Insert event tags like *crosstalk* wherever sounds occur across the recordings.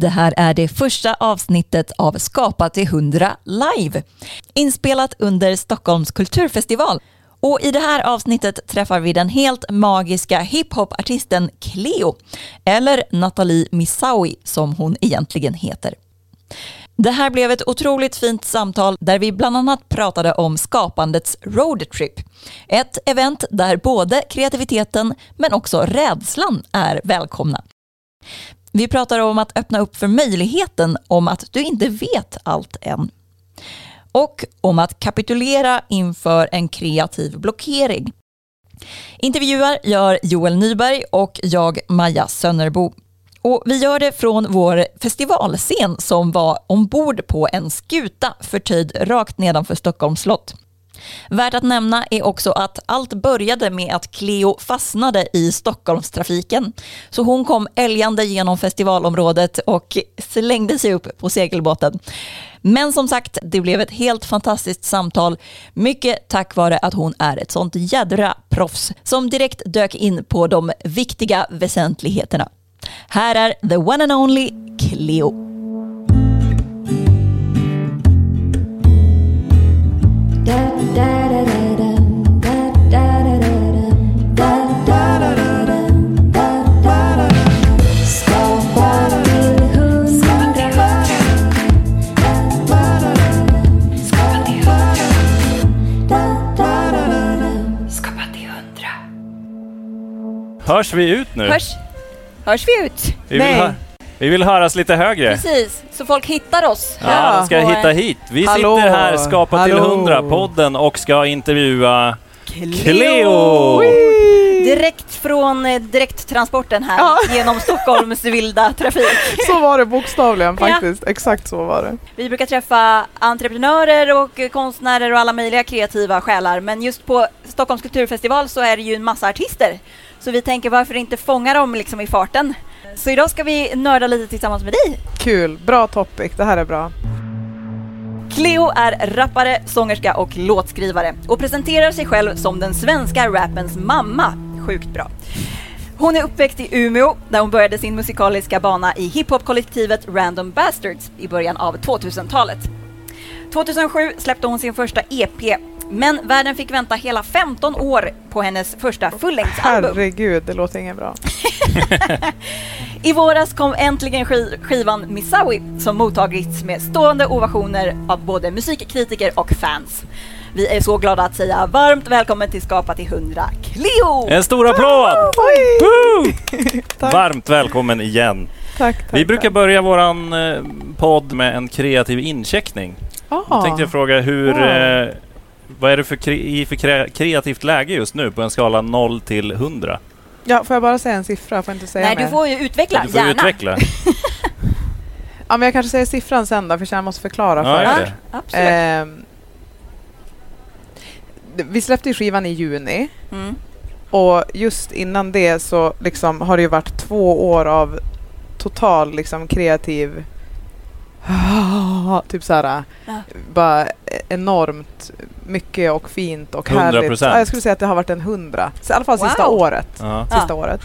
Det här är det första avsnittet av Skapa till 100 live, inspelat under Stockholms kulturfestival. Och I det här avsnittet träffar vi den helt magiska hiphopartisten Cleo, eller Nathalie Missaui som hon egentligen heter. Det här blev ett otroligt fint samtal där vi bland annat pratade om skapandets roadtrip. Ett event där både kreativiteten men också rädslan är välkomna. Vi pratar om att öppna upp för möjligheten om att du inte vet allt än. Och om att kapitulera inför en kreativ blockering. Intervjuar gör Joel Nyberg och jag Maja Sönnerbo. Och vi gör det från vår festivalscen som var ombord på en skuta förtöjd rakt nedanför Stockholms slott. Värt att nämna är också att allt började med att Cleo fastnade i Stockholmstrafiken. Så hon kom älgande genom festivalområdet och slängde sig upp på segelbåten. Men som sagt, det blev ett helt fantastiskt samtal. Mycket tack vare att hon är ett sånt jädra proffs som direkt dök in på de viktiga väsentligheterna. Här är the one and only Cleo. Hörs vi ut nu? Hörs, hörs vi ut? Vi vill, hö vi vill höras lite högre. Precis, så folk hittar oss. Ja, de ska hitta hit. Vi Hallå. sitter här, Skapa till Hallå. 100 podden och ska intervjua Cleo! Cleo! Direkt från eh, direkttransporten här Ja. genom Stockholms vilda trafik. *laughs* Så var det bokstavligen Ja. faktiskt. Exakt så var det. Vi brukar träffa entreprenörer och konstnärer och alla möjliga kreativa själar, men just på Stockholms kulturfestival så är det ju en massa artister. Så vi tänker varför inte fånga dem liksom i farten? Så idag ska vi nörda lite tillsammans med dig. Kul. Bra topic. Det här är bra. Cleo är rappare, sångerska och låtskrivare och presenterar sig själv som den svenska rappens mamma. Sjukt bra. Hon är uppväxt i Umeå där hon började sin musikaliska bana i hiphop-kollektivet Random Bastards i början av 2000-talet. 2007 släppte hon sin första EP, men världen fick vänta hela 15 år på hennes första fullängdsalbum. Herregud, det låter inget bra. *laughs* I våras kom äntligen skiv- skivan Missawi som mottagits med stående ovationer av både musikkritiker och fans. Vi är så glada att säga varmt välkommen till Skapa till 100, Cleo! En stor applåd! *laughs* Varmt välkommen igen. Tack, tack. Vi brukar börja våran eh, podd med en kreativ incheckning. Ah. Jag tänkte jag fråga hur... Wow. Eh, vad är det för, kre i för kre kreativt läge just nu på en skala 0 till 100? Ja, får jag bara säga en siffra? Får jag inte säga Nej, mer? du får ju utveckla, Du får gärna. utveckla. *laughs* Ja, men jag kanske säger siffran sen då, för jag måste förklara Ja, för er. det- vi släppte skivan i juni Mm. och just innan det så liksom har det ju varit två år av total liksom kreativ *laughs* typ såhär Ja. bara enormt mycket och fint och 100%. härligt. Ja, jag skulle säga att det har varit en hundra. I alla fall sista Wow. året. Ja. Ja. Sista året.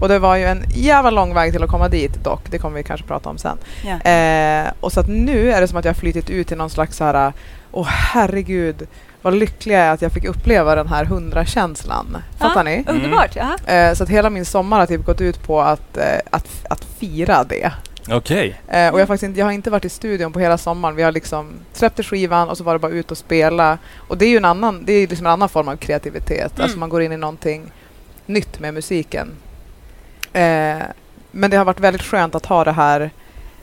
Och det var ju en jävla lång väg till att komma dit dock. Det kommer vi kanske prata om sen. Ja. Eh, och så att nu är det som att jag har flyttit ut i någon slags så här, åh herregud, vad lycklig jag är att jag fick uppleva den här hundra-känslan. Fattar Ja, ni? Underbart, jaha. Eh, så att hela min sommar har typ gått ut på att, eh, att, att fira det. Okej. Eh, och jag, har faktiskt inte, jag har inte varit i studion på hela sommaren. Vi har liksom släppte skivan och så var det bara ut och spela. Och det är ju en annan, det är liksom en annan form av kreativitet. Mm. Alltså man går in i någonting nytt med musiken. Eh, men det har varit väldigt skönt att ha det här,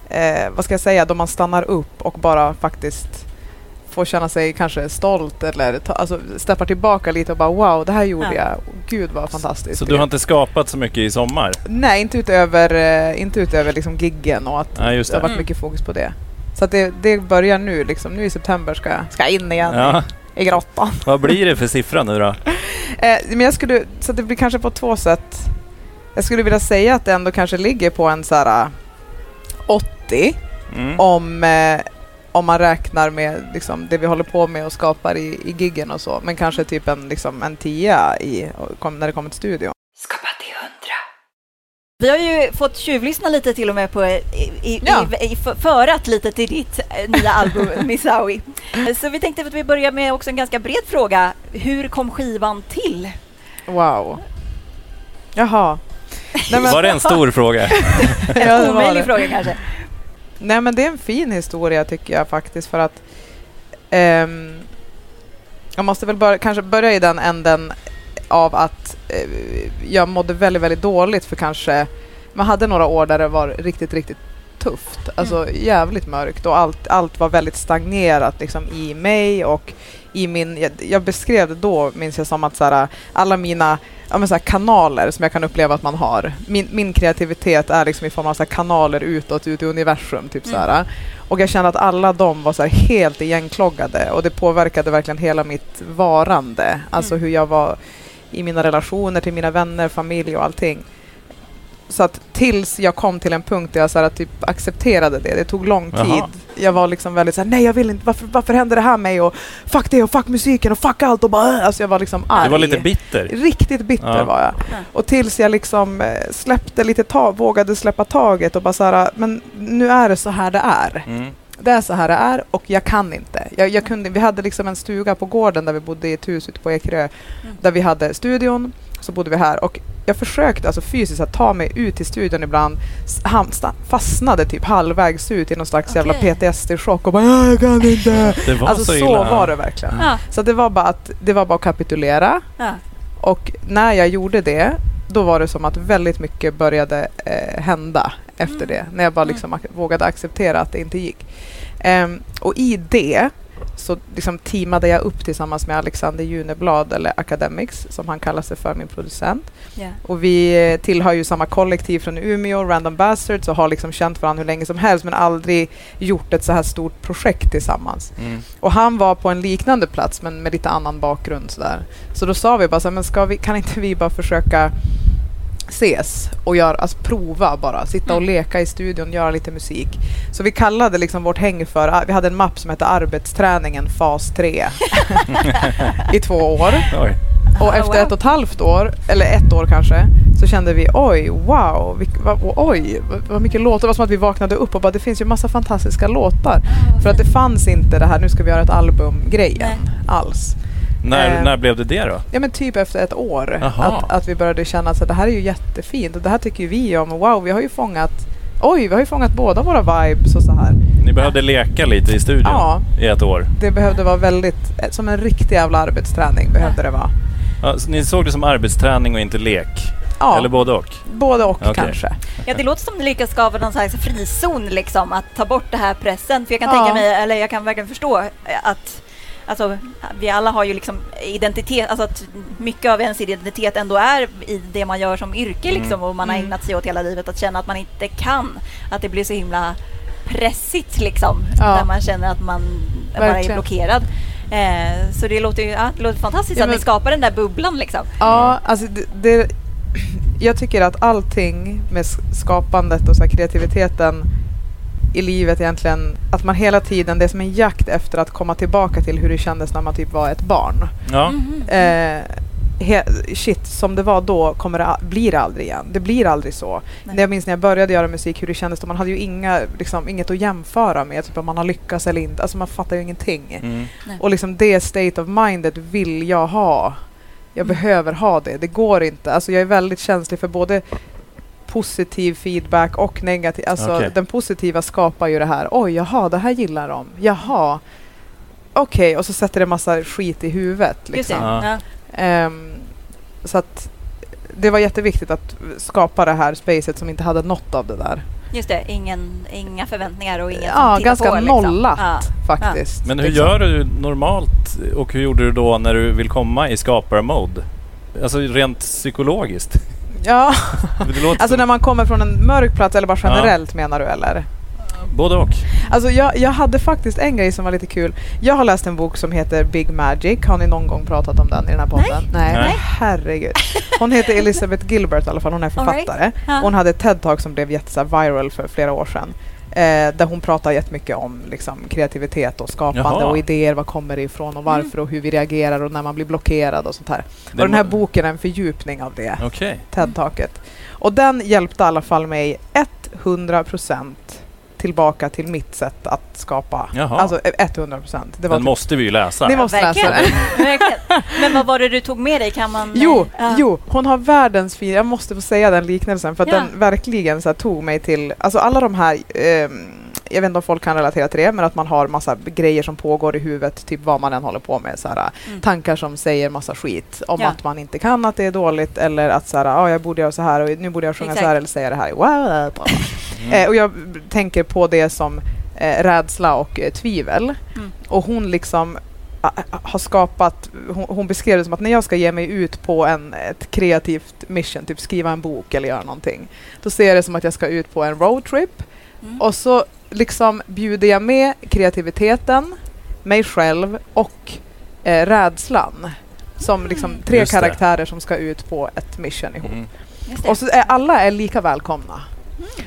eh, vad ska jag säga, då man stannar upp och bara faktiskt får känna sig kanske stolt eller ta, alltså, steppar tillbaka lite och bara wow, det här gjorde Ja. jag. Gud vad fantastiskt. Så du har inte skapat så mycket i sommar? Nej, inte utöver, eh, inte utöver liksom giggen och att Nej, just det har det. varit Mm. mycket fokus på det. Så att det, det börjar nu liksom. Nu i september ska jag ska jag in igen Ja. i grottan. Vad blir det för siffra nu då? *laughs* Eh, men jag skulle, så det blir kanske på två sätt. Jag skulle vilja säga att det ändå kanske ligger på en så här eh, 80 Mm. om, eh, om man räknar med liksom, det vi håller på med och skapar i, i giggen och så. Men kanske typ en, liksom, en 10 i, kom, när det kommer till studion. Skapa till 100. Vi har ju fått tjuvlyssna lite till och med på i, i, Ja. i, i för- förat lite till ditt eh, nya album *laughs* Missawi. Så vi tänkte att vi börjar med också en ganska bred fråga. Hur kom skivan till? Wow. Jaha. Nej, men, Var det en stor *laughs* fråga? Var Omöjlig fråga kanske. Nej men det är en fin historia tycker jag faktiskt för att ehm, jag måste väl börja, kanske börja i den änden av att eh, jag mådde väldigt, väldigt dåligt för kanske man hade några år där det var riktigt, riktigt tufft. Alltså jävligt mörkt och allt, allt var väldigt stagnerat liksom i mig och i min, jag, jag beskrev det då minns jag som att så här, alla mina ja, men så här, kanaler som jag kan uppleva att man har. Min, min kreativitet är liksom i form av så här, kanaler utåt, ut i universum. Typ, så här. Och jag kände att alla de var så här, helt igenkloggade och det påverkade verkligen hela mitt varande. Alltså Mm. hur jag var i mina relationer till mina vänner, familj och allting. Så att tills jag kom till en punkt där jag så här, typ accepterade det. Det tog lång tid. Jaha. Jag var liksom väldigt såhär, nej jag vill inte, varför, varför händer det här mig? Och fuck det och fuck musiken och fuck allt och bara, äh." alltså jag var liksom arg. Du var lite bitter. Riktigt bitter Ja. var jag. Ja. Och tills jag liksom eh, släppte lite tag, vågade släppa taget och bara så här, men nu är det så här det är. Mm. Det är så här det är och jag kan inte. Jag, jag kunde, vi hade liksom en stuga på gården där vi bodde i ett hus ute på Ekerö. Där vi hade studion, så bodde vi här och jag försökte alltså fysiskt att ta mig ut till studion ibland. Fastnade typ halvvägs ut i någon slags jävla Okej. PTSD-chock och bara "Ja, jag kan inte. *laughs* Det var Alltså så så, illa. var det verkligen. Ja, Så det var bara att det var bara att kapitulera. ja. Och när jag gjorde det, då var det som att väldigt mycket började eh, hända efter Mm. det. När jag bara liksom ac- vågade acceptera att det inte gick. Ehm, och i det så liksom teamade jag upp tillsammans med Alexander Juneblad, eller Academics, som han kallar sig för, min producent. ja. Och vi eh, tillhör ju samma kollektiv från Umeå, Random Bastards, och har liksom känt varandra hur länge som helst, men aldrig gjort ett så här stort projekt tillsammans. Mm. Och han var på en liknande plats men med lite annan bakgrund sådär. Så då sa vi bara så här, men ska vi, kan inte vi bara försöka ses och göra, alltså prova bara, sitta och Mm. leka i studion, göra lite musik. Så vi kallade liksom vårt häng för, ah, vi hade en mapp som hette Arbetsträningen fas 3 *laughs* i två år. Oj. Och Ah, efter wow. ett och ett halvt år, eller ett år kanske, så kände vi oj, wow, vilk, va, oj, vad- mycket låtar. Det var som att vi vaknade upp och bara det finns ju massa fantastiska låtar. För att det fanns inte det här, nu ska vi göra ett album-grejen alls. När, Eh. när blev det det då? Ja men typ efter ett år. Att, att vi började känna att det här är ju jättefint och det här tycker vi om. Wow, vi har ju fångat Oj, vi har ju fångat båda våra vibes och så här. Ni behövde leka lite i studion Ja. i ett år. Det behövde vara väldigt, eh, som en riktig jävla arbetsträning behövde det vara. Ja, så ni såg det som arbetsträning och inte lek? Ja, Eller både och? både och Okej. kanske. Ja, det låter som det lyckas skapa någon slags frizon, liksom, att ta bort det här pressen. För jag kan Ja. tänka mig, eller jag kan verkligen förstå att Alltså, vi alla har ju liksom identitet, alltså att mycket av ens identitet ändå är i det man gör som yrke Mm. liksom och man har Mm. ägnat sig åt hela livet. Att känna att man inte kan, att det blir så himla pressigt liksom. Ja. Där man känner att man bara är blockerad. Eh, så det låter ju ja, det låter fantastiskt Ja, att ni men- skapar den där bubblan liksom. Ja, alltså det, det, jag tycker att allting med skapandet och så kreativiteten i livet egentligen, att man hela tiden, det är som en jakt efter att komma tillbaka till hur det kändes när man typ var ett barn. Ja. Mhm. Eh, he, shit, som det var då kommer det, a- blir det aldrig igen. Det blir aldrig så. Nej. När jag minns när jag började göra musik, hur det kändes då. Man hade ju inga, liksom, inget att jämföra med, typ om man har lyckats eller inte. Alltså man fattar ju ingenting. Mm. Och liksom det state of mindet vill jag ha. Jag Mm. behöver ha det. Det går inte. Alltså jag är väldigt känslig för både positiv feedback och negativ. Alltså Okej. den positiva skapar ju det här. Oj, jaha, det här gillar de. Jaha. Okej, och så sätter det massa skit i huvudet. Liksom. Ja. Ehm, så att det var jätteviktigt att skapa det här spacet som inte hade något av det där. Just det, ingen, inga förväntningar och inget Ja, som ganska på, liksom. nollat Ja. faktiskt. Men hur liksom. gör du normalt och hur gjorde du då när du vill komma i skaparmode? Alltså rent psykologiskt. Ja, *laughs* Det låter alltså när man kommer från en mörk plats eller bara generellt menar du eller? Både och. Alltså jag, jag hade faktiskt en grej som var lite kul. Jag har läst en bok som heter Big Magic. Har ni någon gång pratat om den i den här podden? Nej. Nej. Herregud. Hon heter Elizabeth Gilbert i alla fall. Hon är right. författare. Ja. Hon hade ett TED-talk som blev jätte viral för flera år sedan. Eh, där hon pratar jättemycket om liksom, kreativitet och skapande Jaha. och idéer, var kommer det ifrån och varför och hur vi reagerar och när man blir blockerad och sånt här. Det och den här boken är en fördjupning av det, Okej. TED-taket. Och den hjälpte i alla fall mig 100% tillbaka till mitt sätt att skapa. Jaha. Alltså eh, 100%. Det var Den typ- måste vi ju läsa. Ni måste Verkligen. *laughs* läsa den. Men vad var det du tog med dig? Kan man... Jo, Ja. jo, hon har världens fin... Jag måste få säga den liknelsen för att Ja. den verkligen så här, tog mig till... Alltså alla de här... ehm, jag vet inte om folk kan relatera till det, men att man har massa grejer som pågår i huvudet, typ vad man än håller på med. Så här, Mm. Tankar som säger massa skit om Ja. att man inte kan, att det är dåligt eller att så här, ah, jag borde göra så här och nu borde jag sjunga Exakt. så här eller säga det här. Wow. *laughs* Mm. Eh, och jag tänker på det som eh, rädsla och eh, tvivel. Mm. Och hon liksom har skapat, hon, hon beskrev det som att när jag ska ge mig ut på en, ett kreativt mission, typ skriva en bok eller göra någonting, då ser jag det som att jag ska ut på en roadtrip Mm. och så liksom bjuder jag med kreativiteten, mig själv och eh, rädslan som liksom tre Just det. karaktärer som ska ut på ett mission ihop. Mm. Och så är alla är lika välkomna.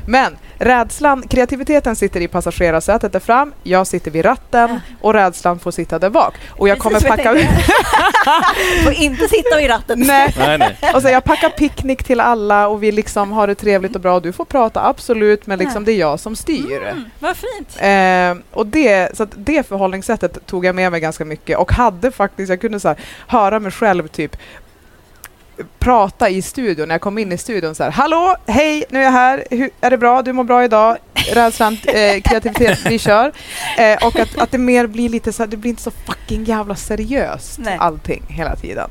Men rädslan, kreativiteten sitter i passagerarsätet där fram, jag sitter vid ratten Ja. och rädslan får sitta där bak. Och jag kommer packa... *laughs* Får inte sitta i ratten. *laughs* Nej, Nej, nej. och så jag packar picknick till alla och vi liksom har det trevligt och bra. Du får prata, absolut, men liksom det är jag som styr. Mm, vad fint. Eh, och det, så att det förhållningssättet tog jag med mig ganska mycket och hade faktiskt, jag kunde så här, höra mig själv typ prata i studion, när jag kom in i studion så här, hallå, hej, nu är jag här, Hur, är det bra, du mår bra idag, rädslan, eh, kreativitet, vi kör. Eh, och att, att det mer blir lite så här, det blir inte så fucking jävla seriöst Nej. allting hela tiden.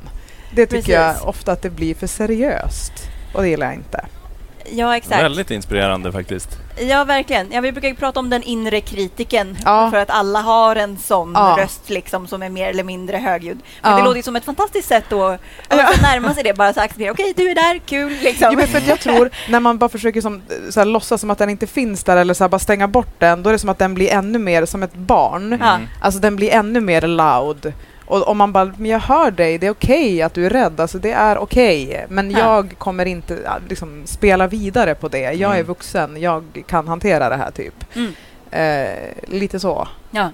Det tycker Precis. jag ofta att det blir för seriöst och det gillar jag inte. Ja, exakt. Väldigt inspirerande faktiskt. Ja, verkligen. Ja, vi brukar ju prata om den inre kritiken. Ja. För att alla har en sån Ja. röst liksom, som är mer eller mindre högljudd. Men Ja. det låter ju som ett fantastiskt sätt att Ja. att närma sig det. Bara så acceptera, okej, du är där, kul liksom. Jo, men för att jag tror, när man bara försöker som, så här, låtsas som att den inte finns där eller så här, bara stänga bort den, då är det som att den blir ännu mer som ett barn. Mm. Alltså den blir ännu mer loud. Och om man bara, men jag hör dig, det är okej att du är rädd, alltså det är okej. Men Ja. jag kommer inte liksom, spela vidare på det. Jag är Mm. vuxen, jag kan hantera det här typ. Mm. Eh, lite så, Ja,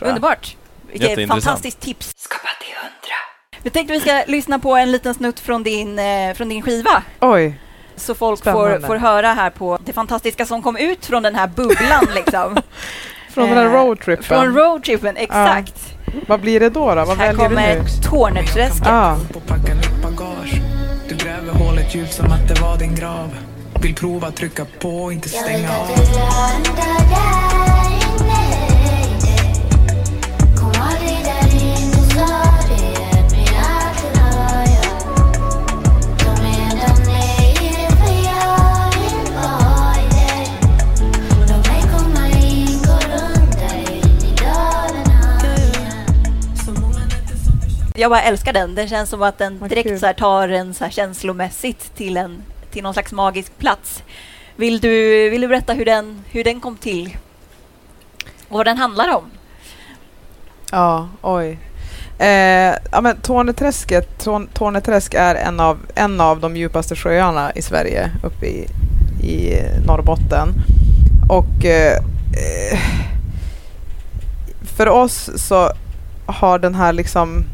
underbart. Vilket fantastiskt tips. Skapa till hundra. Vi tänkte vi ska lyssna på en liten snutt från din, eh, från din skiva. Oj, Så folk får, får höra här på det fantastiska som kom ut från den här bubblan liksom. *laughs* från den här Eh, roadtrippen. Från roadtrippen, exakt. Vad blir det då? då? Vad Här väljer du kommer? Torneträsket. Ah. Du gräver hålet djupt som att det var din grav. Vill prova trycka på, inte stänga av. Jag bara älskar den. Den känns som att den direkt så här tar en så här känslomässigt till, en, till någon slags magisk plats. Vill du, vill du berätta hur den, hur den kom till? Och vad den handlar om? Ja, oj. Eh, ja, men Torneträsket, Torn, Torneträsk är en av, en av de djupaste sjöarna i Sverige, uppe i, i Norrbotten. Och eh, för oss så har den här liksom...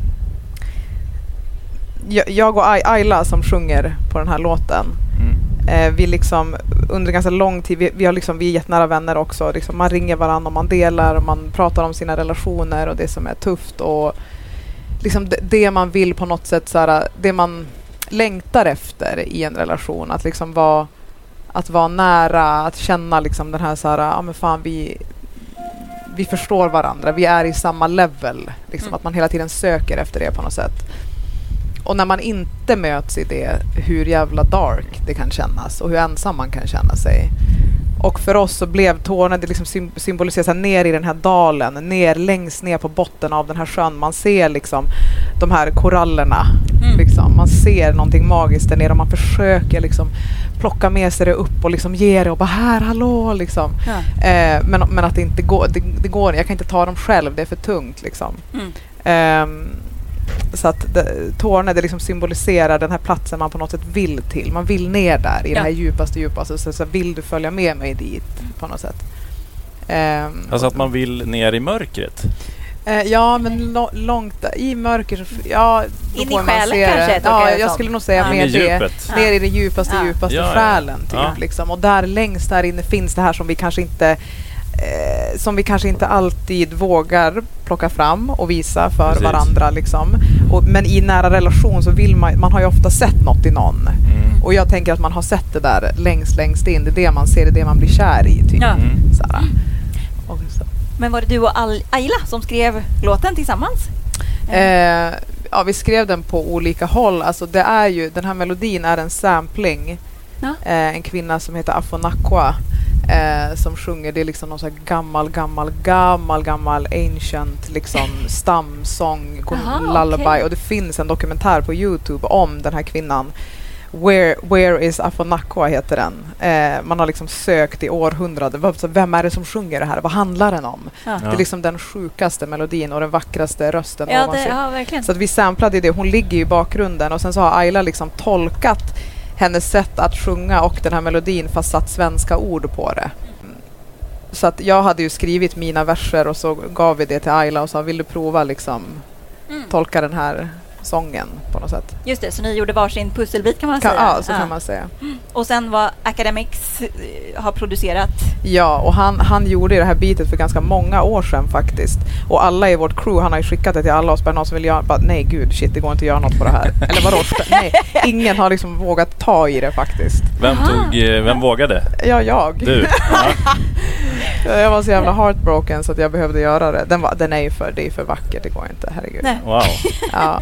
Jag, och Ayla som sjunger på den här låten, Mm. Eh, vi liksom under ganska lång tid, vi, vi, har liksom, vi är jättenära vänner också. Liksom, man ringer varandra och man delar och man pratar om sina relationer och det som är tufft och liksom det, det man vill på något sätt, så här, det man längtar efter i en relation. Att liksom vara, att vara nära, att känna liksom den här så här, ja men fan vi, vi förstår varandra, vi är i samma level. Liksom, Mm. Att man hela tiden söker efter det på något sätt. Och när man inte möts i det, hur jävla dark det kan kännas och hur ensam man kan känna sig. Och för oss så blev Torne, det liksom sym- symboliserar ner i den här dalen, ner längst ner på botten av den här sjön. Man ser liksom de här korallerna. Mm. Liksom. Man ser någonting magiskt där nere och man försöker liksom plocka med sig det upp och liksom ge det och bara här, hallå liksom. Ja. Eh, men, men att det inte går, det, det går jag kan inte ta dem själv, det är för tungt liksom. Mm. Ehm, så att det, Torne det liksom symboliserar den här platsen man på något sätt vill till. Man vill ner där i Ja. det här djupaste djupaste. Så, så vill du följa med mig dit på något sätt. Ehm, Alltså att man vill ner i mörkret. Eh, ja, men lo- långt i mörker Ja, In i själen kanske, Ja, jag skulle nog säga Ja. Mer i det. Ner i det djupaste, Ja. djupaste Ja, själen, typ. Ja. Liksom. Och där längst där inne finns det här som vi kanske inte eh, som vi kanske inte alltid vågar plocka fram och visa för Precis. varandra. Liksom. Och, men i nära relation så vill man, man har ju ofta sett något i någon. Mm. Och jag tänker att man har sett det där längst, längst in. Det är det man ser, det är det man blir kär i. Typ. Ja. Mm. Så. Men var det du och Al- Ayla som skrev låten tillsammans? Eh, ja, vi skrev den på olika håll. Alltså det är ju, den här melodin är en sampling. Ja. Eh, en kvinna som heter Afonakwa eh, som sjunger. Det är liksom någon sån här gammal, gammal, gammal, gammal ancient liksom *laughs* stamsång, lullaby. okej. Och det finns en dokumentär på Youtube om den här kvinnan. Where, Where is Afonakwa heter den. Eh, man har liksom sökt i århundraden. Så Vem är det som sjunger det här? Vad handlar den om? Ja. Det är liksom den sjukaste melodin och den vackraste rösten ja, det, ja. Så att vi samplade det. Hon ligger i bakgrunden och sen så har Ayla liksom tolkat hennes sätt att sjunga och den här melodin fast satt svenska ord på det. Så att jag hade ju skrivit mina verser och så gav vi det till Ayla och sa vill du prova liksom Mm. tolka den här sången på något sätt. Just det, så ni gjorde varsin pusselbit kan man Kan, säga. ja, så kan man säga. Och sen var Academics eh, har producerat. Ja, och han, han gjorde det här bitet för ganska många år sedan faktiskt. Och alla i vårt crew, han har ju skickat det till alla oss, bara någon som vill göra, bara, nej gud, shit det går inte att göra något på det här. *laughs* Eller vadå? nej, ingen har liksom vågat ta i det faktiskt. Vem, tog, eh, vem vågade? Ja, jag. Du? *laughs* Ja. Jag var så jävla heartbroken så att jag behövde göra det. Den, var, den är ju för, det är för vackert, det går inte, herregud. Nej. Wow. Ja.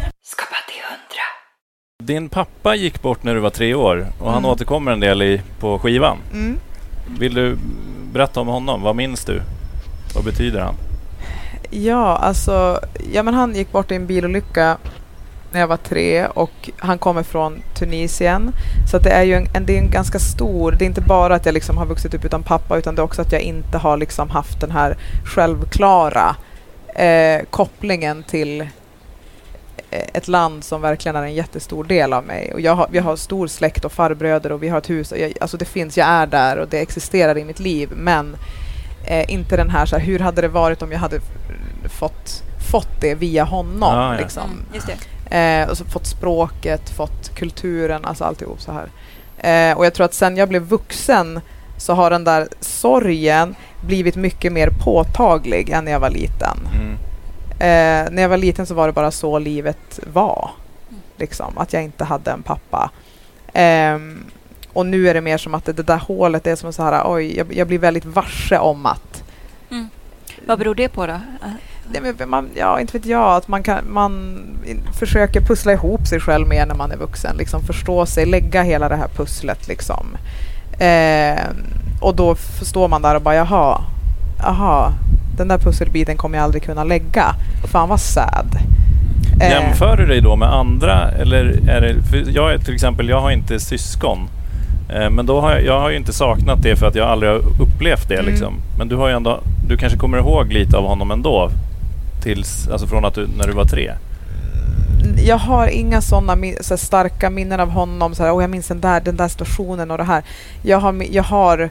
Din pappa gick bort när du var tre år och han Mm. återkommer en del i, på skivan. Mm. Vill du berätta om honom? Vad minns du? Vad betyder han? Ja, alltså, ja men han gick bort i en bilolycka när jag var tre och han kommer från Tunisien. Så det är ju en, en, det är en ganska stor, det är inte bara att jag liksom har vuxit upp utan pappa utan det är också att jag inte har liksom haft den här självklara eh, kopplingen till ett land som verkligen är en jättestor del av mig. Och jag har, vi har stor släkt och farbröder och vi har ett hus. Och jag, alltså det finns, jag är där och det existerar i mitt liv. Men eh, inte den här, så här, hur hade det varit om jag hade fått, fått det via honom? Ja, ja. Liksom. Mm, just det. Eh, och så fått språket, fått kulturen, alltså alltihop så här. Eh, och jag tror att sen jag blev vuxen så har den där sorgen blivit mycket mer påtaglig än när jag var liten. Mm. Eh, när jag var liten så var det bara så livet var. Mm. Liksom, att jag inte hade en pappa. Ehm, och nu är det mer som att det, det där hålet är som så här, oj, jag, jag blir väldigt varse om att Vad beror det på då? Nej, men man, ja, inte vet jag. Att man, kan, man försöker pussla ihop sig själv mer när man är vuxen. Liksom förstå sig, lägga hela det här pusslet. Liksom. Eh, och då står man där och bara jaha, jaha, den där pusselbiten kommer jag aldrig kunna lägga. Fan vad sad. Eh, Jämför du dig då med andra? Eller är det, för jag är till exempel, jag har inte syskon. Eh, Men då har jag, jag har ju inte saknat det för att jag aldrig har upplevt det. Mm. Liksom. Men du har ju ändå, du kanske kommer ihåg lite av honom ändå? Tills, alltså från att du, när du var tre? jag har inga sådana så starka minnen av honom. Så här, oh, jag minns den där, den där situationen och det här. Jag har, jag har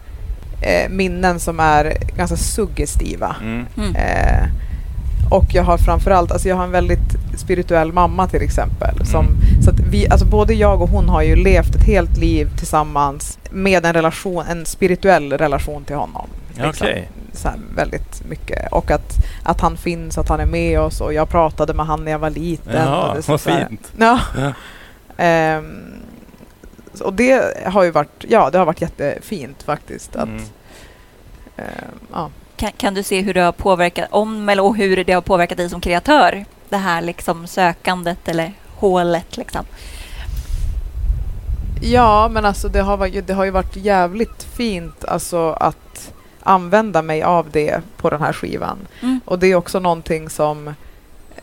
eh, minnen som är ganska suggestiva. Mm. Mm. Eh, och jag har framförallt, alltså jag har en väldigt spirituell mamma till exempel. Som, Mm. så att vi, alltså både jag och hon har ju levt ett helt liv tillsammans med en relation, en spirituell relation till honom. liksom. Okej. Så här, väldigt mycket. Och att, att han finns, att han är med oss och jag pratade med han när jag var liten. Jaha, och det, vad så fint. Ja. Ja. Så- och det har ju varit, ja det har varit jättefint faktiskt. Att, Mm. ehm, ja. Kan, kan du se hur det har påverkat, om eller och hur det har påverkat dig som kreatör? Det här liksom sökandet eller hålet liksom. Ja, men alltså det har, varit, det har ju varit jävligt fint alltså att använda mig av det på den här skivan. Mm. Och det är också någonting som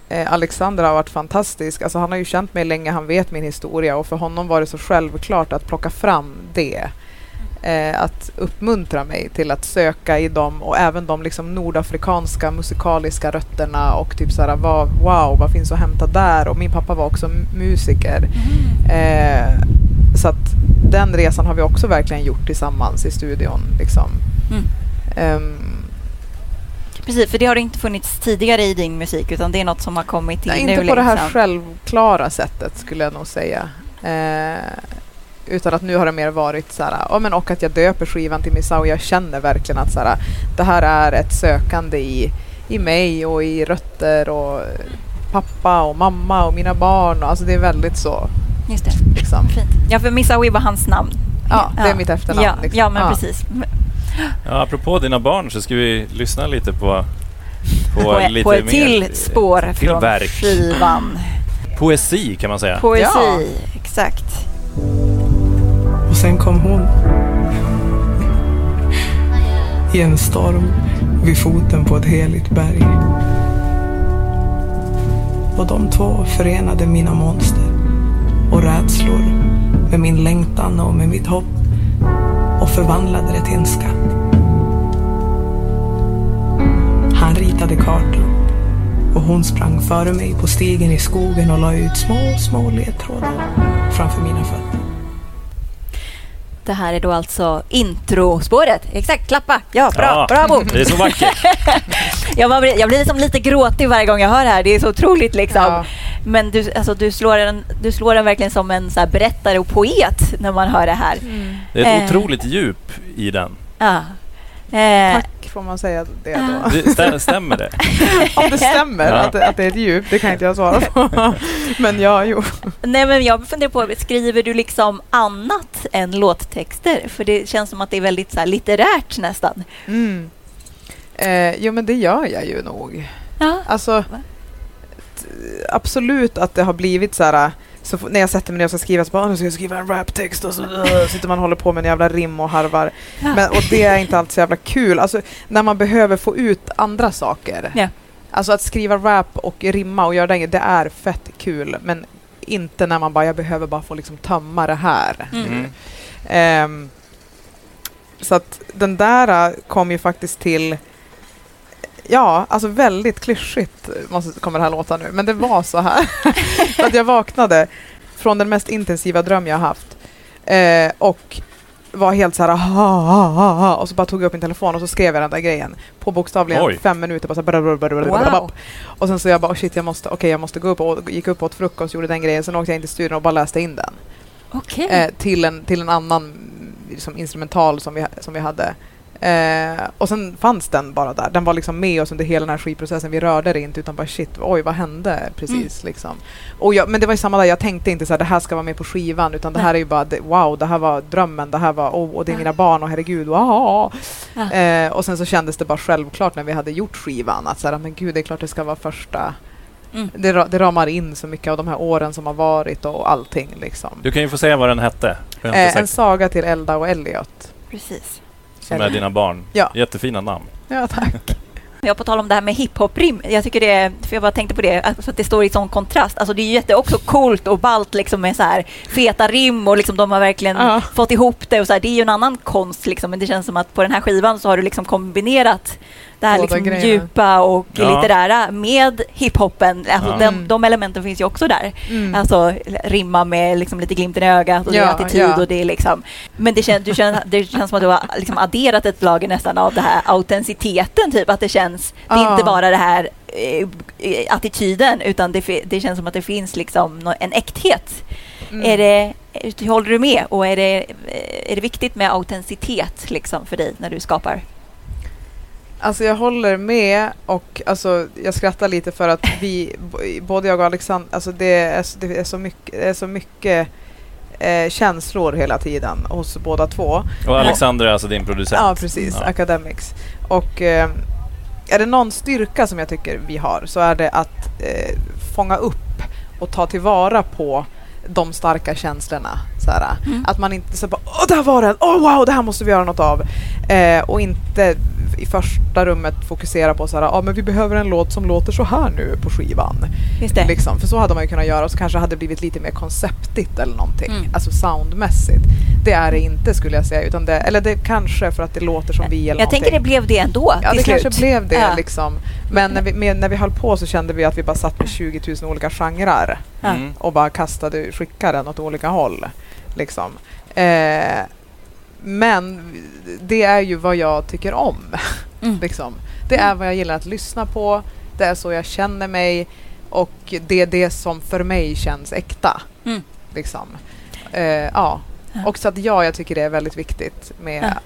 eh, Alexander har varit fantastisk. Alltså han har ju känt mig länge, han vet min historia och för honom var det så självklart att plocka fram det. Eh, att uppmuntra mig till att söka i dem och även de liksom nordafrikanska musikaliska rötterna och typ såhär vad, wow, vad finns att hämta där? Och min pappa var också musiker. Eh, så att den resan har vi också verkligen gjort tillsammans i studion. Liksom. Mm. Ehm, Precis, för det har inte funnits tidigare i din musik utan det är något som har kommit till Nej, nu. inte på det här liksom. självklara sättet skulle jag nog säga. Eh, utan att nu har det mer varit så här, ja, men och att jag döper skivan till Missa och jag känner verkligen att så här, det här är ett sökande i, i mig och i rötter och pappa och mamma och mina barn. Och, alltså det är väldigt så. Just det, Liksom. fint. Ja, för Missawi var hans namn. Ja, det är mitt efternamn. Ja, liksom. ja men Ja. precis. Ja, apropå dina barn så ska vi lyssna lite på, på, På, lite på ett mer, till spår till från verk. skivan. Poesi kan man säga. Poesi, Ja. exakt. Och sen kom hon. I en storm vid foten på ett heligt berg. Och de två förenade mina monster och rädslor med min längtan och med mitt hopp förvandlade det till en skatt. Han ritade kartan och hon sprang före mig på stigen i skogen och la ut små, små ledtrådar framför mina fötter. Det här är då alltså introspåret. Exakt, klappa. Ja, bra, Ja, bravo. Det är så vackert. *laughs* Jag, var, jag blir liksom lite gråtig varje gång jag hör det här. Det är så otroligt liksom. Ja. Men du, alltså, du, slår den, du slår den verkligen som en så här berättare och poet när man hör det här. Det är ett Eh. otroligt djup i den. Ja. Eh, Tack får man säga det då. Det, stä, stämmer det? *laughs* Om det stämmer Ja. att, det- att det är ett djup, det kan inte jag svara på. *laughs* Men ja, jo. nej, men jag funderar på, skriver du liksom annat än låttexter? För det känns som att det är väldigt så här, litterärt nästan. Mm. Eh, jo, men det gör jag ju nog. Ja. Alltså, absolut att det har blivit så här... Så f- när jag sätter mig ner och ska skriva så bara, "Ah, nu ska jag skriva en raptext och så uh, sitter man och håller på med en jävla rim och harvar. Ja. Men, och det är inte alltid så jävla kul. Alltså, när man behöver få ut andra saker. Ja. Alltså att skriva rap och rimma och göra det, det är fett kul. Men inte när man bara, jag behöver bara få liksom tömma det här. Mm. Mm. Ehm, så att den där äh, kom ju faktiskt till Ja, alltså väldigt klyschigt måste, kommer det här låta nu, men det var så här. *laughs* Att jag vaknade från den mest intensiva dröm jag haft eh, och var helt så här ha, ha, ha, ha, och så bara tog jag upp min telefon och så skrev jag den där grejen på bokstavligen Oj. fem minuter. Bara så här, brr, brr, brr. Wow. Och sen så jag bara, oh shit, jag måste, okej, jag måste gå upp och gick upp och åt frukost, gjorde den grejen, sen åkte jag in till studion och bara läste in den Okej. eh, till, en, till en annan liksom, instrumental som vi, som vi hade. Eh, och sen fanns den bara där. Den var liksom med oss under hela den här skivprocessen. Vi rörde det inte utan bara shit, oj vad hände precis liksom. Och jag, men det var ju samma där, jag tänkte inte så här, det här ska vara med på skivan utan det här är ju bara det- wow, det här var drömmen, det här var, oh, och det är Ja. mina barn och herregud, wow. Ja. Eh, och sen så kändes det bara självklart när vi hade gjort skivan att så här, men gud det är klart det ska vara första Mm. det, det ramar in så mycket av de här åren som har varit och allting liksom. Du kan ju få säga vad den hette. Eh, en saga till Elda och Elliot. Precis. Som är dina barn. Ja. Jättefina namn. Ja, tack. *laughs* Jag på tal om det här med hiphop-rim. Jag tycker det, är- för jag bara tänkte på det, alltså att det står i sån kontrast. Alltså det är ju jätte också coolt och ballt liksom med så här feta rim och liksom de har verkligen Ja. fått ihop det och så här. Det är ju en annan konst liksom, men det känns som att på den här skivan så har du liksom kombinerat det här liksom djupa och Ja. litterära med hiphopen. Alltså Ja. den, Mm. de elementen finns ju också där. Mm. Alltså rimma med liksom lite glimten i ögat och det är Ja, attityd ja. och det är liksom... Men det känns, du känns, det känns som att du har liksom adderat ett lager nästan av det här autenticiteten typ. Att det känns, det är Ja. inte bara det här eh, eh, attityden utan det, det känns som att det finns liksom en äkthet. Mm. Är det, håller du med? Och är det, eh, är det viktigt med autenticitet liksom för dig när du skapar? Alltså jag håller med och alltså, jag skrattar lite för att vi, *laughs* både jag och Alexander, alltså det är, så- det är så mycket, det är så mycket eh, känslor hela tiden hos båda två. Och Alexander är alltså din producent? Ja, precis. Ja. Academics. Och eh, är det någon styrka som jag tycker vi har så är det att eh, fånga upp och ta tillvara på de starka känslorna. Så här, Mm. Att man inte så bara åh där var den, åh wow det här måste vi göra något av. Eh, och inte i första rummet fokusera på så här, ah, men vi behöver en låt som låter så här nu på skivan. Just det. Liksom, för så hade man ju kunnat göra och så kanske hade det blivit lite mer konceptigt eller någonting. Mm. Alltså soundmässigt. Det är det inte skulle jag säga. Utan det, eller det kanske för att det låter som vi eller Jag tänker det någonting. blev det ändå Ja, det slut. kanske blev det Ja. liksom. Men när vi, med, när vi höll på så kände vi att vi bara satt med 20 000 olika genrer Ja. Mm. och bara kastade, skickade den åt olika håll. Liksom. Eh, men det är ju vad jag tycker om. *laughs* Mm. Liksom. Det är vad jag gillar att lyssna på, det är så jag känner mig och det är det som för mig känns äkta. Mm. Liksom. Eh, ja. Och så att ja, jag tycker det är väldigt viktigt med Ja.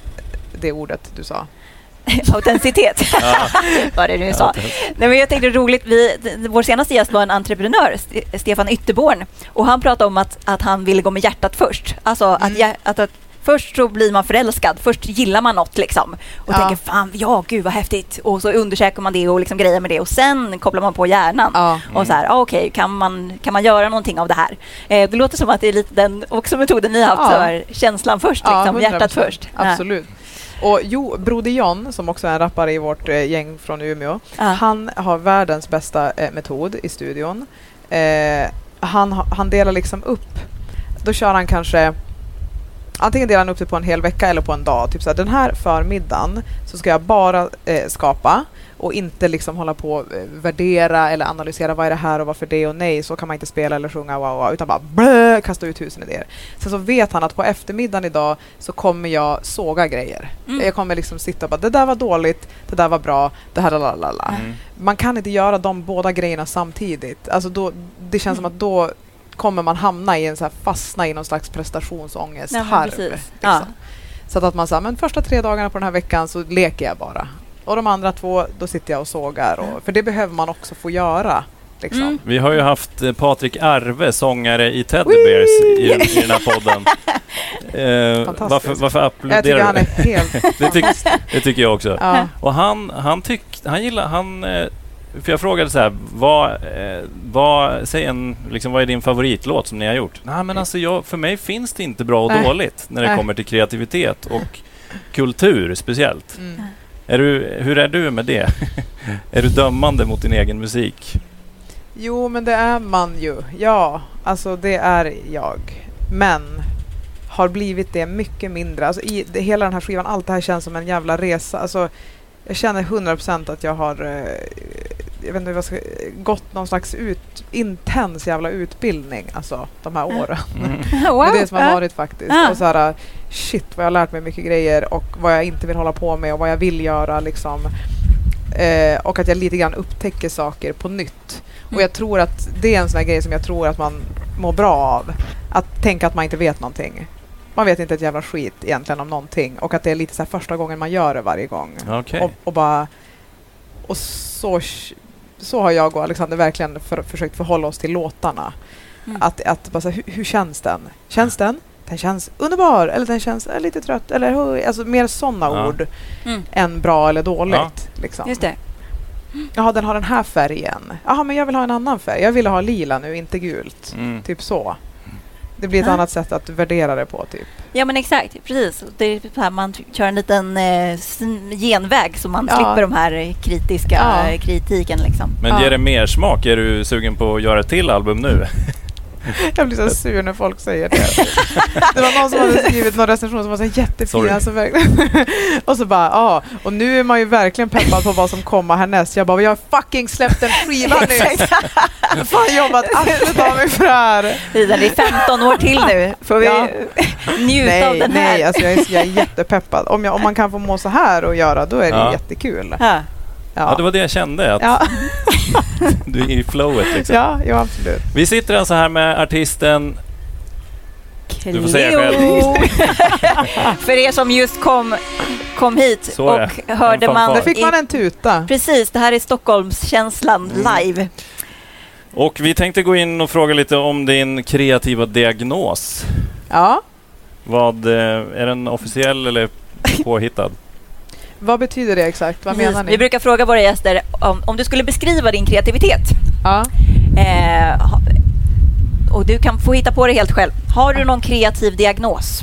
det ordet du sa. *laughs* Autenticitet, *laughs* Ja. *laughs* vad det nu sa. Nej, men jag tänkte roligt, vi, vår senaste gäst var en entreprenör, Ste- Stefan Ytterborn, och han pratade om att, att han ville gå med hjärtat först. Alltså att, Mm. hjär- att, att först så blir man förälskad, först gillar man något liksom och Ja. tänker fan, ja gud vad häftigt och så undersöker man det och liksom grejer med det och sen kopplar man på hjärnan. Ja. Och så här, ah, okej, kan, man, kan man göra någonting av det här? Eh, det låter som att det är lite den också metoden ni har haft, Ja. så här, känslan först, liksom, hjärtat 100%. först. Ja. Absolut. Och jo, Broder John, som också är en rappare i vårt eh, gäng från Umeå, Ja. han har världens bästa eh, metod i studion. Eh, han, ha- han delar liksom upp, då kör han kanske Antingen delar han upp det på en hel vecka eller på en dag. Typ så den här förmiddagen så ska jag bara eh, skapa och inte liksom hålla på och eh, värdera eller analysera vad är det här och varför det och nej, så kan man inte spela eller sjunga wow, wow, utan bara blö, kasta ut tusen idéer. Sen så vet han att på eftermiddagen idag så kommer jag såga grejer. Mm. Jag kommer liksom sitta och bara det där var dåligt, det där var bra, det här lalala. Mm. Man kan inte göra de båda grejerna samtidigt. Alltså då, det känns som att då kommer man hamna i en så här, fastna i någon slags prestationsångest men harv. Liksom. Ja. Så att, att man säger, men första tre dagarna på den här veckan så leker jag bara. Och de andra två, då sitter jag och sågar. Och, för det behöver man också få göra. Liksom. Mm. Vi har ju haft eh, Patrik Arve, sångare i Teddy Bears, i, i den här podden. *laughs* Eh, varför, varför Jag tycker applåderar han är helt... *laughs* Det, tyck, det tycker jag också. ja. Och han, han tyckte, han gillar, han... eh, För jag frågade så här, vad, eh, vad, säg en, liksom, vad är din favoritlåt som ni har gjort? Nej men alltså jag, för mig finns det inte bra och Nej. dåligt när det Nej. kommer till kreativitet och kultur speciellt. Mm. Är du, hur är du med det? *laughs* är du dömande mot din egen musik? Jo, men det är man ju. Ja, alltså det är jag. Men har blivit det mycket mindre. Alltså i det, hela den här skivan, allt det här känns som en jävla resa. Alltså, jag känner 100% att jag har eh, jag vet inte vad jag ska, gått någon slags ut, intens jävla utbildning alltså, de här åren. Mm. *laughs* Wow. Det är det som har varit faktiskt. Ja. Och så här, shit vad jag har lärt mig mycket grejer och vad jag inte vill hålla på med och vad jag vill göra. Liksom. Eh, och att jag lite grann upptäcker saker på nytt. Och Mm. jag tror att det är en sån här grej som jag tror att man mår bra av. Att tänka att man inte vet någonting. Man vet inte ett jävla skit egentligen om någonting. Och att det är lite så här första gången man gör det varje gång. Okej. Och, och bara... Och så, så har jag och Alexander verkligen för, försökt förhålla oss till låtarna. Mm. Att, att bara så här, hur, hur känns den? Känns den? Den känns underbar eller den känns eh, lite trött eller alltså mer sådana Ja. ord Mm. än bra eller dåligt. Liksom. Just det. Jaha, den har den här färgen. Jaha, men jag vill ha en annan färg. Jag vill ha lila nu, inte gult. Mm. Typ så. Det blir ett Ja. annat sätt att värdera det på. Typ. Ja men exakt, precis. Det är så här, man kör en liten eh, genväg så man Ja. slipper de här eh, kritiska Ja. eh, kritiken liksom. Men Ja. ger det mer smak? Är du sugen på att göra ett till album nu? *laughs* *laughs* Jag blir så sur när folk säger det. Det var någon som hade skrivit någon recension som var så jättefin. Alltså, *laughs* och så bara, ja. Och nu är man ju verkligen peppad på vad som kommer härnäst. Jag bara, jag har fucking släppt en skiva *laughs* har fan jobbat arslet av mig för det här. Precis, Det är 15 år till nu. Får vi Ja. njuta av Nej, den här? nej alltså jag, är, jag är jättepeppad. Om, jag, om man kan få må så här och göra, då är det Ja. jättekul. Ja. Ja, det var det jag kände, att Ja, *laughs* du är i flowet liksom. ja, ja, absolut. Vi sitter alltså här med artisten Du får säga själv. Cleo. *laughs* För er som just kom, kom hit Så och det. hörde man... Där fick man en tuta. Precis, det här är Stockholmskänslan Mm. live. Och vi tänkte gå in och fråga lite om din kreativa diagnos. Ja, Vad, eh, är den officiell eller påhittad? Vad betyder det exakt? Vad Precis. menar Vi ni? brukar fråga våra gäster om, om du skulle beskriva din kreativitet. Ja. Eh, och du kan få hitta på det helt själv. Har du någon kreativ diagnos?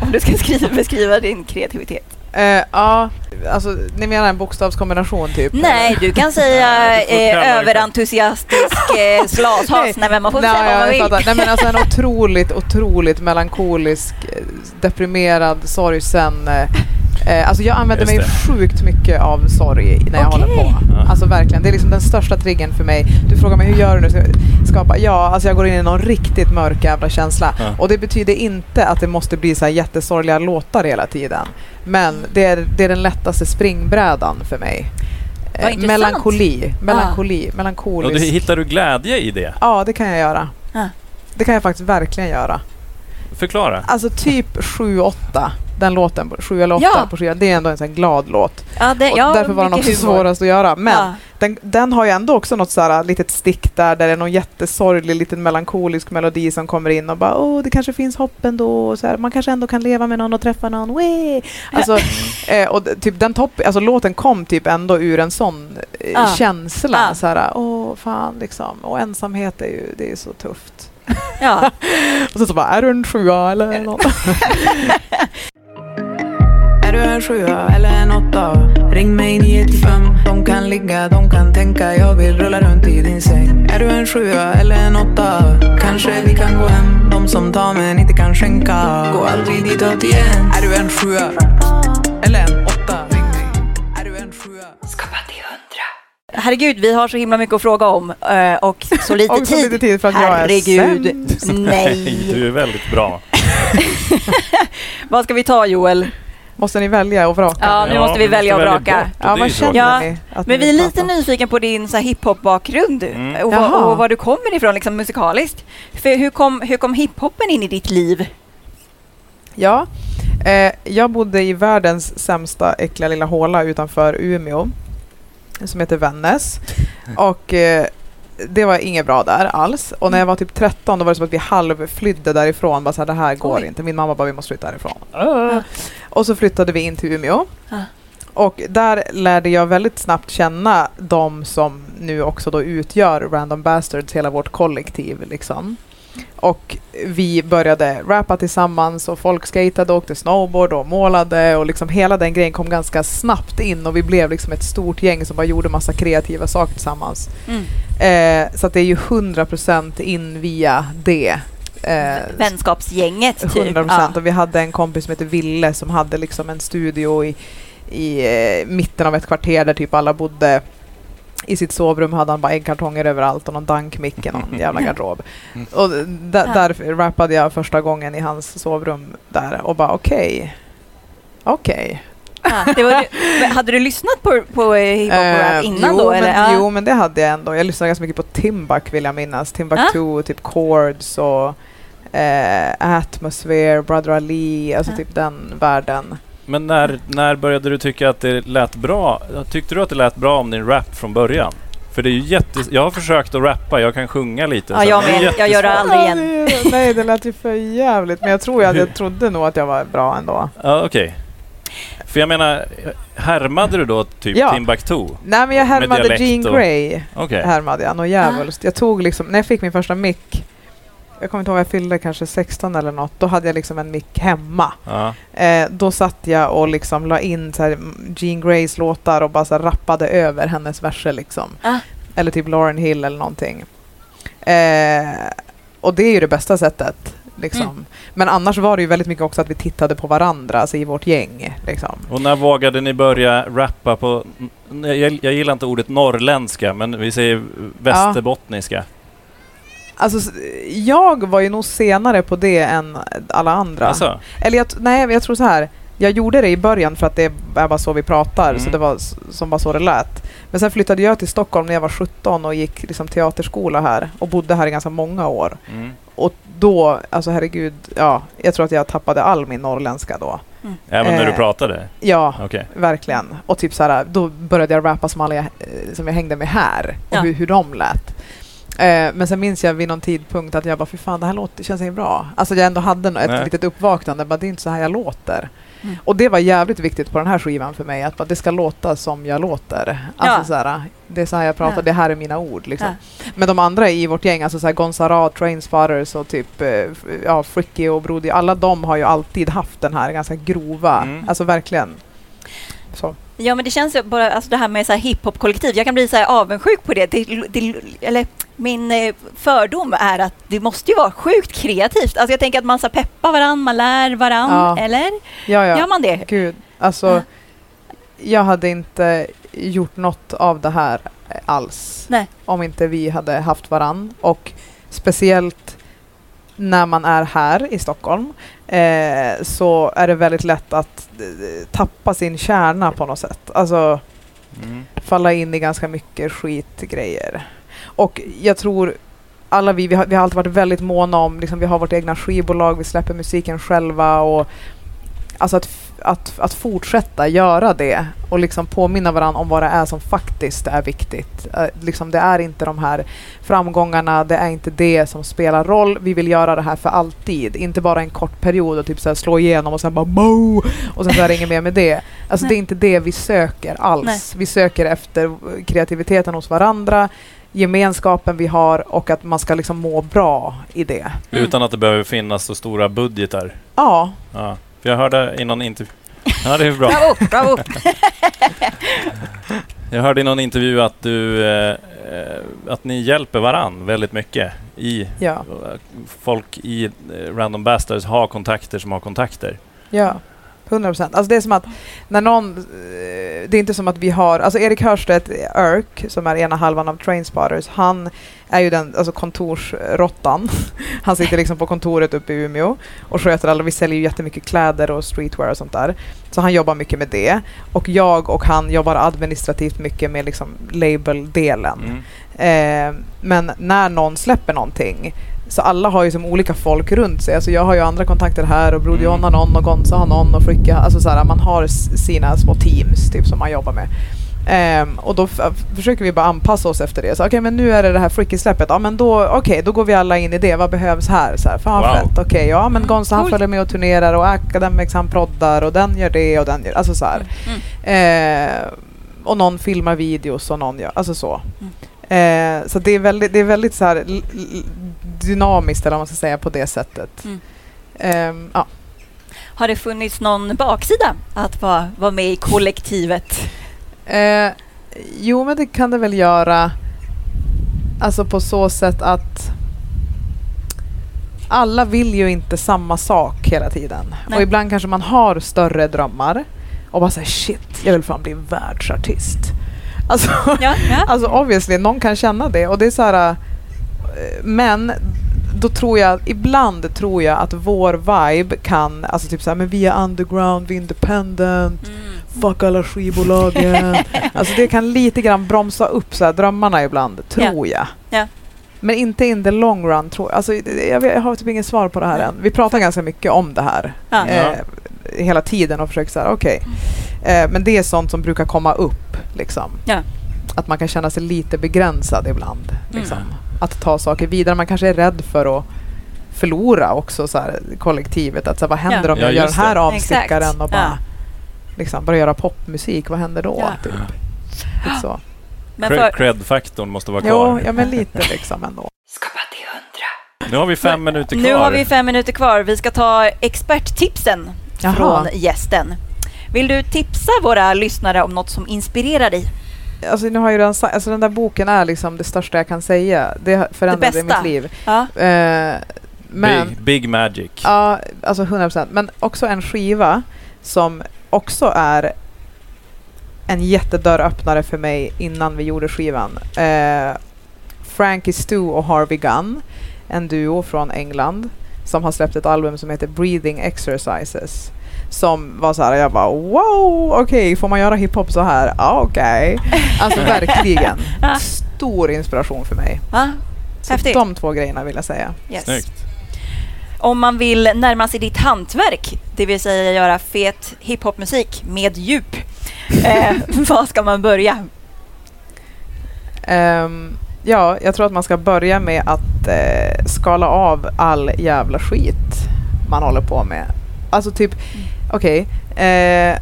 Om du ska skriva, beskriva din kreativitet. Eh, ja, alltså ni menar en bokstavskombination typ? Nej, du kan säga *laughs* eh, överentusiastisk eh, *laughs* slashas. Nej, men man får Nej, säga vad man vill. fattar. Nej men alltså en otroligt, otroligt melankolisk, eh, deprimerad, sorgsen, eh, alltså jag använder Just mig det. sjukt mycket av sorg när jag Okej. håller på. Alltså verkligen, det är liksom den största triggern för mig. Du frågar mig hur gör du nu? Ska jag Skapa? Ja, alltså jag går in i någon riktigt mörk jävla känsla. Ja. Och det betyder inte att det måste bli så här jättesorgliga låtar hela tiden. Men det är, det är den lättaste springbrädan för mig. Eh, melankoli, melankoli, Och melankolisk. du, hittar du glädje i det? Ja, det kan jag göra. Ja. Det kan jag faktiskt verkligen göra. Förklara. Alltså typ 7-8, den låten, 7 eller 8 Ja. på skivan, det är ändå en sån glad låt. Ja, det, Och ja, därför var den också humor. svårast att göra. Men den, den har ju ändå också något så här litet stick där, där det är någon jättesorglig, liten melankolisk melodi som kommer in och bara åh, det kanske finns hopp ändå. Och så här, man kanske ändå kan leva med någon och träffa någon. Wee! Alltså, eh, och typ den topp, alltså låten kom typ ändå ur en sån eh, känsla. Ja. Så här, åh fan liksom. Och ensamhet är ju, det är så tufft. Ja. *laughs* Och så, så bara, är du en sjua eller något? *laughs* *laughs* Är du en sjua eller en åtta? Ring mig 995. De kan ligga, de kan tänka. Jag vill rulla runt i din säng. Är du en sjua eller en åtta? Kanske vi kan gå hem. De som tar men inte kan skänka. Gå aldrig ditåt igen. Är du en sjua eller en åtta? Ring mig. Är du en sjua? Herregud, vi har så himla mycket att fråga om eh, och så lite *laughs* Och så tid. lite tid för att jag är Herregud, sämst. nej. *laughs* Du är väldigt bra. *laughs* Vad ska vi ta Joel? Måste ni välja och vraka? Ja, nu måste vi välja och vraka. Ja, vad känner Ja, ni? Men vi är lite nyfiken på din hiphop-bakgrund Mm. och, Jaha. vad- och var du kommer ifrån liksom, musikaliskt. För hur kom, hur kom hiphopen in i ditt liv? Ja, eh, jag bodde i världens sämsta äckliga lilla håla utanför Umeå som heter Vännäs. Och eh, det var inget bra där alls. Och när jag var typ 13 då var det som att vi halvflydde därifrån. Bara så här, det här går Oj. inte. Min mamma bara, vi måste flytta härifrån. Och så flyttade vi in till Umeå. Ah. Och där lärde jag väldigt snabbt känna de som nu också då utgör Random Bastards, hela vårt kollektiv. Liksom. Och vi började rappa tillsammans och folk skatade och åkte snowboard och målade och liksom hela den grejen kom ganska snabbt in och vi blev liksom ett stort gäng som bara gjorde massa kreativa saker tillsammans. Mm. Eh, så att det är ju 100% in via det. Eh, Vänskapsgänget, typ. 100 Ja. procent. Och vi hade en kompis som heter Ville som hade liksom en studio i, i eh, mitten av ett kvarter där typ alla bodde. I sitt sovrum hade han bara äggkartonger överallt och någon dankmick i någon *laughs* jävla garderob. Och d- Ja. där rappade jag första gången i hans sovrum där och bara okej. Okej. Ja, det var, men *laughs* hade du lyssnat på, på eh, hiphop Eh, innan jo, då? Men, Eller? Ja. Jo, men det hade jag ändå. Jag lyssnade ganska mycket på Timbuk vill jag minnas. Timbuktu, typ Chords och eh, Atmosphere, Brother Ali, alltså Ja. typ den världen. Men när, när började du tycka att det lät bra? Tyckte du att det lät bra om din rap från början? För det är ju jätte... Jag har försökt att rappa, jag kan sjunga lite. Ja, jag med. Jag gör det aldrig igen. Ja, det- Nej, det lät ju för jävligt. Men jag tror att jag *laughs* trodde nog att jag var bra ändå. Ja, okej. För jag menar, härmade du då typ Ja. Timbuktu? Nej, men jag härmade Jean och- Grey. Okej. Härmade jag något djävulskt. Jag tog liksom, när jag fick min första mick, jag kommer inte ihåg, jag fyllde kanske 16 eller något, då hade jag liksom en mick hemma. Ja. Eh, då satt jag och liksom la in så här, Jean Greys låtar och bara så rappade över hennes verser liksom. Ah. Eller typ Lauren Hill eller någonting. Eh, och det är ju det bästa sättet. Liksom. Mm. Men annars var det ju väldigt mycket också att vi tittade på varandra, alltså i vårt gäng. Liksom. Och när vågade ni börja rappa på... Jag, jag gillar inte ordet norrländska, men vi säger västerbottniska. Alltså, jag var ju nog senare på det än alla andra. Alltså, Eller jag, nej, jag tror så här. Jag gjorde det i början för att det är bara så vi pratar, så Mm. det var som bara så det lät. Men sen flyttade jag till Stockholm när jag var 17 och gick liksom teaterskola här och bodde här i ganska många år. mm. Och då, alltså herregud, ja, jag tror att jag tappade all min norrländska då. Även när du Eh. pratade? Ja, Okej. verkligen. Och typ så här, då började jag rappa som alla jag, eh, som jag hängde med här och Ja. hur, hur de lät. Eh, men sen minns jag vid någon tidpunkt att jag bara, fy fan det här låter, känns inte bra. Alltså jag ändå hade ett Nej. litet uppvaknande, bara det är inte så här jag låter. Mm. Och det var jävligt viktigt på den här skivan för mig, att bara, det ska låta som jag låter. Alltså Ja. så här, det är så här jag pratar, Ja. det här är mina ord liksom. Ja. Men de andra i vårt gäng, alltså så här Gonzara, Trainspotters och typ eh, ja, Fricky och Brody, alla de har ju alltid haft den här ganska grova, Mm. alltså verkligen. Så. Ja, men det känns ju bara, alltså det här med så här hiphop-kollektiv, jag kan bli så här avundsjuk på det. det, det eller min eh, fördom är att det måste ju vara sjukt kreativt. Alltså jag tänker att man så peppar varann, man lär varann, Ja. eller? Ja, ja. Gör man det? Gud. Alltså, Ja. jag hade inte gjort något av det här alls. Nej. Om inte vi hade haft varann. Och speciellt när man är här i Stockholm eh, så är det väldigt lätt att eh, tappa sin kärna på något sätt. Alltså Mm. falla in i ganska mycket skitgrejer. Och jag tror alla vi, vi har, vi har alltid varit väldigt måna om, liksom, vi har vårt egna skivbolag, vi släpper musiken själva och alltså att, att, att fortsätta göra det och liksom påminna varandra om vad det är som faktiskt är viktigt. Eh, liksom, det är inte de här framgångarna, det är inte det som spelar roll. Vi vill göra det här för alltid, inte bara en kort period och typ så här slå igenom och sen bara Mo! och sen så är det inget mer med det. Alltså Nej. det är inte det vi söker alls. Nej. Vi söker efter kreativiteten hos varandra, gemenskapen vi har och att man ska liksom må bra i det. Utan att det behöver finnas så stora budgetar. Ja, Ja. För jag hörde i någon intervju... *laughs* Ja, det är bra. Bravo, bravo. *laughs* Jag hörde i någon intervju att du... Eh, eh, att ni hjälper varann väldigt mycket. I, ja, Folk i eh, Random Bastards har kontakter som har kontakter. ja. 100 procent. Alltså det är som att när någon... eh, Det är inte som att vi har... Alltså Erik Hörstedt, Örk, som är ena halvan av Trainspotters, han är ju den alltså kontorsrottan. *laughs* Han sitter liksom på kontoret uppe i Umeå och sköter alla. Vi säljer ju jättemycket kläder och streetwear och sånt där. Så han jobbar mycket med det. Och jag och han jobbar administrativt mycket med liksom label-delen. Mm. Eh, men när någon släpper någonting, så alla har ju som olika folk runt sig. Alltså jag har ju andra kontakter här och Broder Mm. John har någon och Gonza har någon och Fricke har- alltså så här, man har sina små teams typ som man jobbar med. Ehm, och då försöker vi bara anpassa oss efter det. Så okej, men nu är det det här Fricke-släppet. Ja, men då, okej, då går vi alla in i det. Vad behövs här? Så här fan Wow. fett. Okej, ja, men Mm, Gonza han följer med och turnerar och Academics han proddar och den gör det och den gör... Alltså så här. Mm. Eh, och någon filmar videos och någon gör, alltså så. Mm. Eh, så det är väldigt, det är väldigt så här dynamiskt eller vad man ska säga på det sättet. Mm. Ehm, ja. Har det funnits någon baksida att vara, vara med i kollektivet? Eh, jo, men det kan det väl göra. Alltså på så sätt att alla vill ju inte samma sak hela tiden. Nej. Och ibland kanske man har större drömmar och bara säger shit, jag vill fan bli världsartist. Alltså, Ja, ja. Alltså obviously, någon kan känna det och det är så här. eh, Men då tror jag, ibland tror jag att vår vibe kan, alltså typ så här, men vi är underground, vi är independent, Mm. fuck alla skivbolagen. *laughs* alltså det kan lite grann bromsa upp så här, drömmarna ibland, tror jag. Ja. Men inte in the long run, tror jag. Alltså, jag, jag har typ inget svar på det här än. Vi pratar ganska mycket om det här eh, hela tiden och försöker så här, okej. Eh, men det är sånt som brukar komma upp, liksom. Ja. Att man kan känna sig lite begränsad ibland. Liksom. Mm. Att ta saker vidare. Man kanske är rädd för att förlora också så här, kollektivet. Att, så här, vad händer Ja. om Ja, jag gör den här det. avstickaren Exakt. och bara Ja. liksom, börjar göra popmusik? Vad händer då? Ja. Typ. Lite så. För, Cred-faktorn måste vara Jo, kvar. ja, men lite liksom ändå. Nu har vi fem minuter kvar. nu har vi fem minuter kvar. Vi ska ta experttipsen Jaha. från gästen. Vill du tipsa våra lyssnare om något som inspirerar dig? Alltså, nu har jag redan sagt, alltså, den där boken är liksom det största jag kan säga. Det förändrade Det bästa. mitt liv. Ja. Eh, men, Big, big Magic. Ja, alltså 100 procent. Men också en skiva som också är en jättedörröppnare för mig innan vi gjorde skivan. Eh, Frankie Stu och Harvey Gunn, en duo från England som har släppt ett album som heter Breathing Exercises. Som var så här, jag bara wow, okej, får man göra hiphop så här? Ja, okej. Alltså *laughs* verkligen. Stor inspiration för mig. Ja, Så Häftigt. de två grejerna vill jag säga. yes. Snyggt. Om man vill närma sig ditt hantverk, det vill säga göra fet hiphopmusik med djup, *laughs* eh, var ska man börja? Ehm, ja, jag tror att man ska börja med att eh, skala av all jävla skit man håller på med. Alltså typ, okej. eh,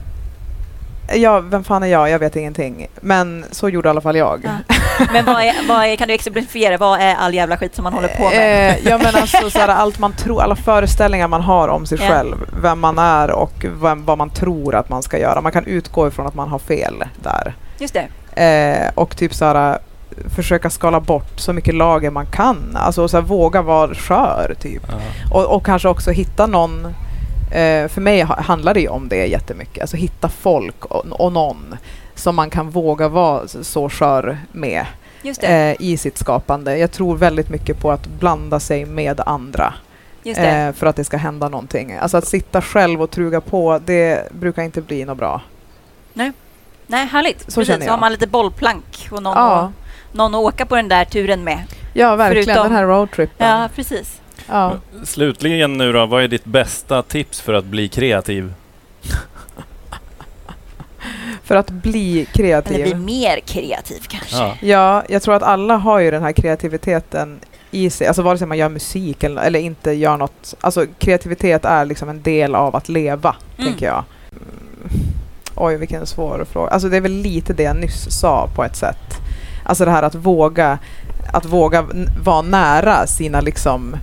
ja, vem fan är jag? Jag vet ingenting. Men så gjorde i alla fall jag. Ja. Men vad är, vad är, kan du exemplifiera, vad är all jävla skit som man håller på med? Eh, ja men alltså såhär, allt man tror, alla föreställningar man har om sig Ja. själv, vem man är och vem, vad man tror att man ska göra. Man kan utgå ifrån att man har fel där. Just det. Eh, och typ såhär, försöka skala bort så mycket lager man kan. Alltså såhär, våga vara skör typ. Ja. Och, och kanske också hitta någon Eh, för mig ha- handlar det ju om det jättemycket. Alltså hitta folk och, och någon som man kan våga vara så skör med eh, i sitt skapande. Jag tror väldigt mycket på att blanda sig med andra eh, för att det ska hända någonting. Alltså att sitta själv och truga på, det brukar inte bli något bra. Nej, härligt. så känner Så har man lite bollplank och någon, Ja, att, någon att åka på den där turen med. ja verkligen. Förutom- Den här roadtrippen. Ja, precis. Ja. Slutligen nu då, vad är ditt bästa tips för att bli kreativ? För att bli Eller kreativ. bli mer kreativ kanske. Ja. Ja, jag tror att alla har ju den här kreativiteten i sig. Alltså vare sig man gör musik eller, eller inte gör något. Alltså kreativitet är liksom en del av att leva, Mm. tänker jag. Mm. Oj, vilken svår fråga. Alltså det är väl lite det jag nyss sa på ett sätt. Alltså det här att våga, att våga vara nära sina liksom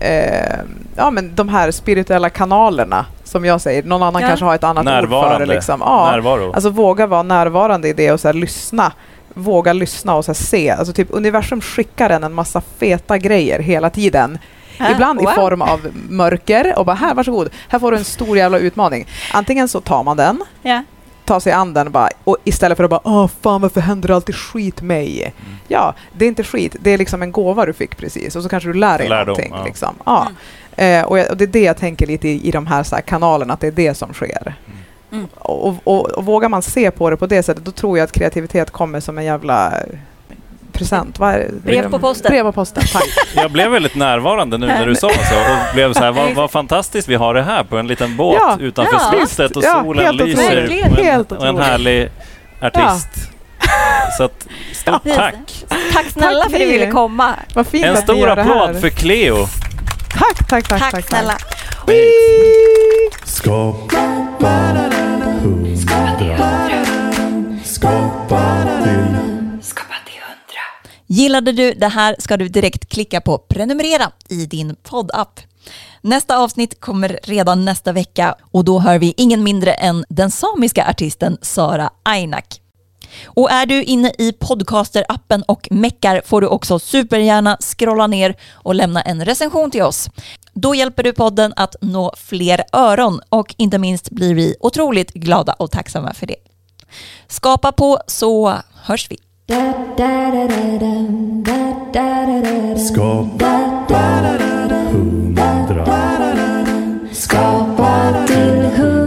eh, ja men de här spirituella kanalerna som jag säger. Någon annan Ja. kanske har ett annat ord för det. Närvarande. Liksom. Ja, Närvaro. Alltså våga vara närvarande i det och så här, lyssna. Våga lyssna och så här, se. Alltså typ universum skickar en en massa feta grejer hela tiden. Ja, Ibland wow. i form av mörker och bara här, varsågod. Här får du en stor jävla utmaning. Antingen så tar man den, Ja. Tar sig an den bara, och istället för att bara åh fan varför händer alltid skit mig? Mm. Ja, det är inte skit. Det är liksom en gåva du fick precis och så kanske du lär dig Lärdom, någonting. ja. Liksom. Ja. Eh, och, jag, och det är det jag tänker lite i, i de här, så här kanalerna, att det är det som sker. Mm. Och, och, och, och vågar man se på det på det sättet, då tror jag att kreativitet kommer som en jävla present. Vad är det? Brev på posten. Brev på posten, tack. *laughs* Jag blev väldigt närvarande nu när du sa så och blev så här, vad, vad fantastiskt vi har det här på en liten båt Ja. utanför Ja. slottet och Ja, solen helt lyser och en, Helt och en härlig artist. Så att, stort Ja. tack! Tack snälla Tack för att du ville komma. Vad fint En stor applåd för Cleo! Tack, tack, tack. Tack, tack, snälla. Skapa hundra. Skapa till Gillade du det här ska du direkt klicka på prenumerera i din poddapp. Nästa avsnitt kommer redan nästa vecka och då hör vi ingen mindre än den samiska artisten Sara Ainak. Och är du inne i podcasterappen och meckar får du också supergärna scrolla ner och lämna en recension till oss. Då hjälper du podden att nå fler öron och inte minst blir vi otroligt glada och tacksamma för det. Skapa på så hörs vi. Skapa till hundra. Skapa till hundra.